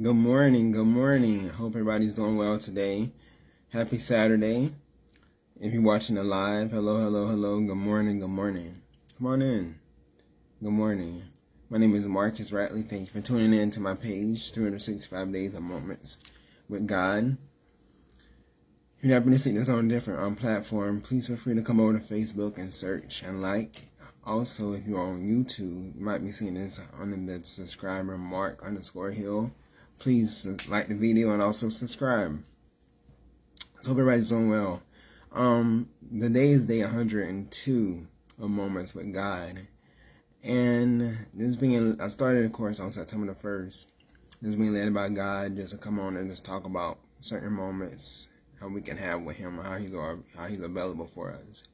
Good morning, good morning. Hope everybody's doing well today. Happy Saturday. If you're watching the live, hello, hello, hello. Good morning, good morning. Come on in. Good morning. My name is Marcus Ratley. Thank you for tuning in to my page, 365 Days of Moments with God. If you happen to see this on different um, platform, please feel free to come over to Facebook and search and like. Also, if you're on YouTube, you might be seeing this on the subscriber mark underscore hill please like the video and also subscribe. So hope everybody's doing well. Um, the day is day 102 of Moments with God. And this being, I started the course on September the 1st. This being led by God just to come on and just talk about certain moments, how we can have with Him, how He's, how he's available for us.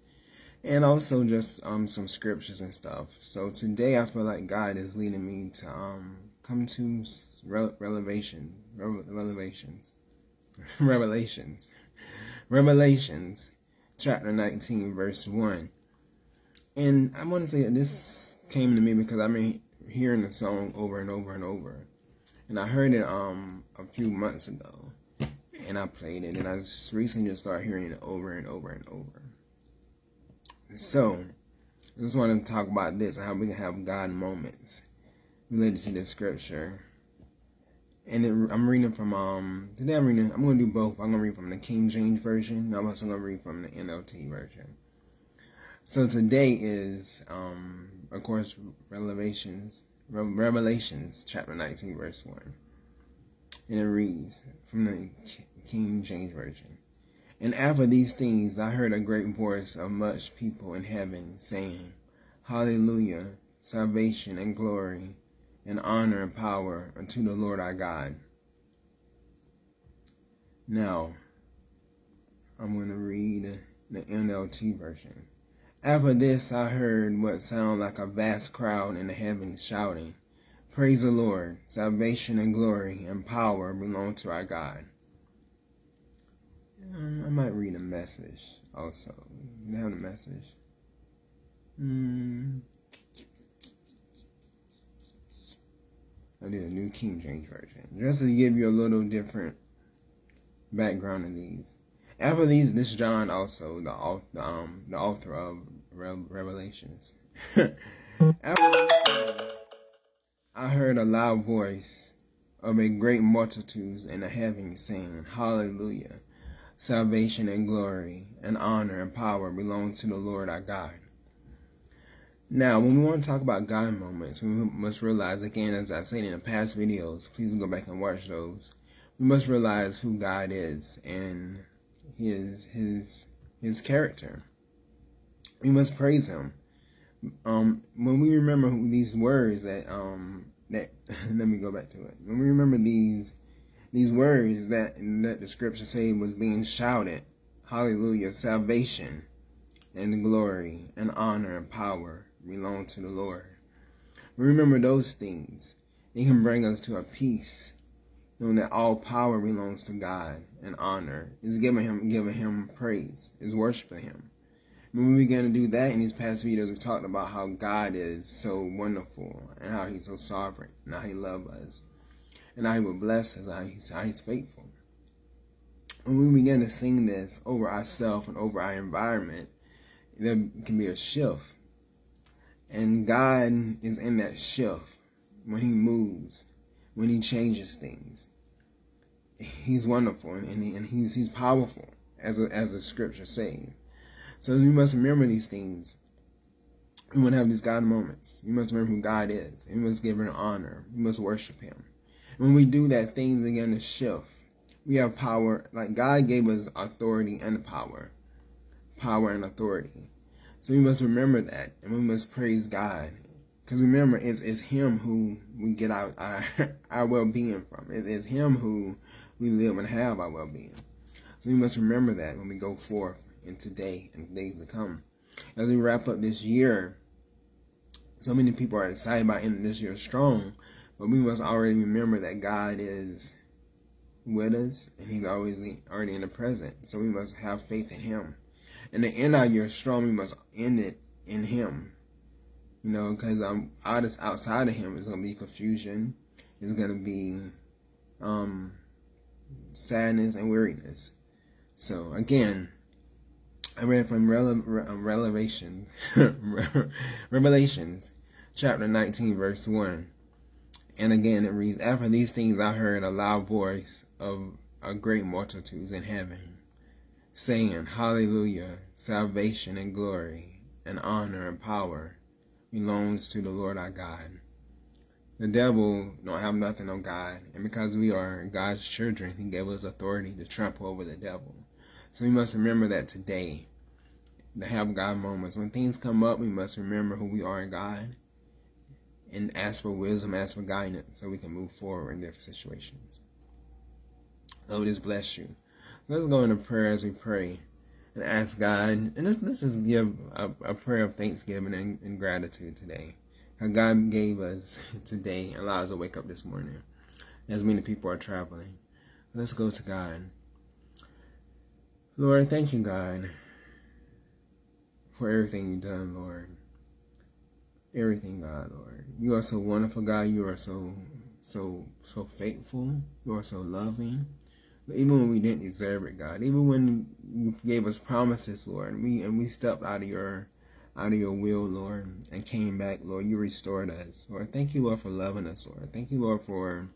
And also just um, some scriptures and stuff. So today I feel like God is leading me to um, come to revelation, revelations, revelations, revelations, chapter 19, verse 1. And I want to say that this came to me because I've been hearing the song over and over and over. And I heard it um a few months ago. And I played it and I just recently just started hearing it over and over and over. So I just want to talk about this how we can have God moments related to this scripture. And it, I'm reading from um today I'm reading I'm gonna do both. I'm gonna read from the King James version. And I'm also gonna read from the NLT version. So today is um of course Revelations Revelations chapter 19 verse 1. And it reads from the King James version. And after these things I heard a great voice of much people in heaven saying, Hallelujah, salvation and glory and honor and power unto the Lord our God. Now, I'm going to read the NLT version. After this, I heard what sounded like a vast crowd in the heavens shouting, Praise the Lord, salvation and glory and power belong to our God. Um, I might read a message also. You have a message? Hmm. I did a new King James version, just to give you a little different background of these. After these, this John also the um, the author of Revelations. After I heard a loud voice of a great multitude in the heavens saying, Hallelujah! Salvation and glory and honor and power belong to the Lord our God. Now, when we want to talk about God moments, we must realize, again, as I've said in the past videos, please go back and watch those. We must realize who God is and his his his character. We must praise Him. Um, when we remember these words that um that let me go back to it. When we remember these these words that that the scripture say was being shouted, Hallelujah, salvation and glory and honor and power belong to the Lord. Remember those things. It can bring us to a peace, knowing that all power belongs to God and honor is giving him giving him praise, is worshiping him. When we begin to do that in these past videos, we talked about how God is so wonderful and how He's so sovereign and how He loves us and how He will bless us, how He's, how he's faithful. When we begin to sing this over ourselves and over our environment, there can be a shift and God is in that shift when He moves, when He changes things. He's wonderful and, he, and He's He's powerful, as a, as the scripture says. So we must remember these things. We want to have these God moments. We must remember who God is. We must give Him honor. We must worship Him. when we do that, things begin to shift. We have power. Like God gave us authority and power. Power and authority. So we must remember that, and we must praise God. Because remember, it's, it's Him who we get our, our, our well being from. It, it's Him who we live and have our well being. So we must remember that when we go forth in today and days to come. As we wrap up this year, so many people are excited about ending this year strong, but we must already remember that God is with us and He's always already in the present. So we must have faith in Him and the end of your strong, we must end it in Him. You know, because um, outside of Him, it's gonna be confusion. It's gonna be um, sadness and weariness. So again, I read from Revelation, Revelations, chapter 19, verse 1. And again, it reads, After these things I heard a loud voice of a great multitudes in heaven, saying, Hallelujah, salvation and glory, and honor and power belongs to the Lord our God. The devil don't have nothing on God, and because we are God's children, he gave us authority to trample over the devil. So we must remember that today, to have God moments. When things come up, we must remember who we are in God and ask for wisdom, ask for guidance so we can move forward in different situations. Lord, just bless you. Let's go into prayer as we pray and ask God, and let's, let's just give a, a prayer of thanksgiving and, and gratitude today. How God gave us today allows us to wake up this morning as many people are traveling. Let's go to God. Lord, thank you, God, for everything you've done, Lord. Everything, God, Lord. You are so wonderful, God. You are so, so, so faithful. You are so loving. Even when we didn't deserve it, God, even when you gave us promises, Lord, and we and we stepped out of your out of your will, Lord, and came back, Lord, you restored us. Lord, thank you, Lord, for loving us, Lord. Thank you, Lord, for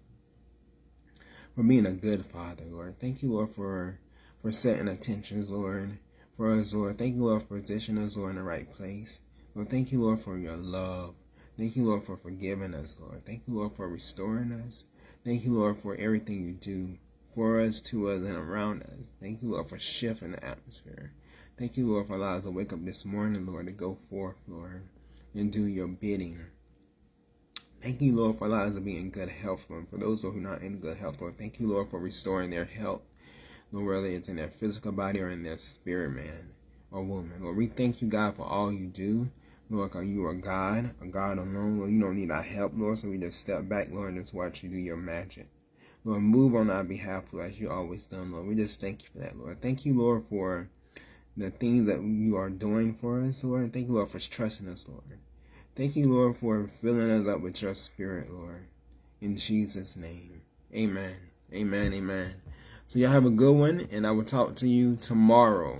for being a good father, Lord. Thank you, Lord, for for setting attentions, Lord, for us, Lord. Thank you, Lord, for positioning us, Lord, in the right place. Lord, thank you, Lord, for your love. Thank you, Lord, for forgiving us, Lord. Thank you, Lord, for restoring us. Thank you, Lord, for everything you do for us, to us, and around us. Thank you, Lord, for shifting the atmosphere. Thank you, Lord, for allowing us to wake up this morning, Lord, to go forth, Lord, and do your bidding. Thank you, Lord, for allowing us to be in good health, Lord. For those who are not in good health, Lord, thank you, Lord, for restoring their health, Lord, whether it's in their physical body or in their spirit, man or woman. Lord, we thank you, God, for all you do. Lord, God, you are God, a God alone. Lord, you don't need our help, Lord, so we just step back, Lord, and just watch you do your magic. Lord, move on our behalf, Lord, as you always done, Lord. We just thank you for that, Lord. Thank you, Lord, for the things that you are doing for us, Lord. Thank you, Lord, for trusting us, Lord. Thank you, Lord, for filling us up with your spirit, Lord. In Jesus' name. Amen. Amen. Amen. So y'all have a good one, and I will talk to you tomorrow.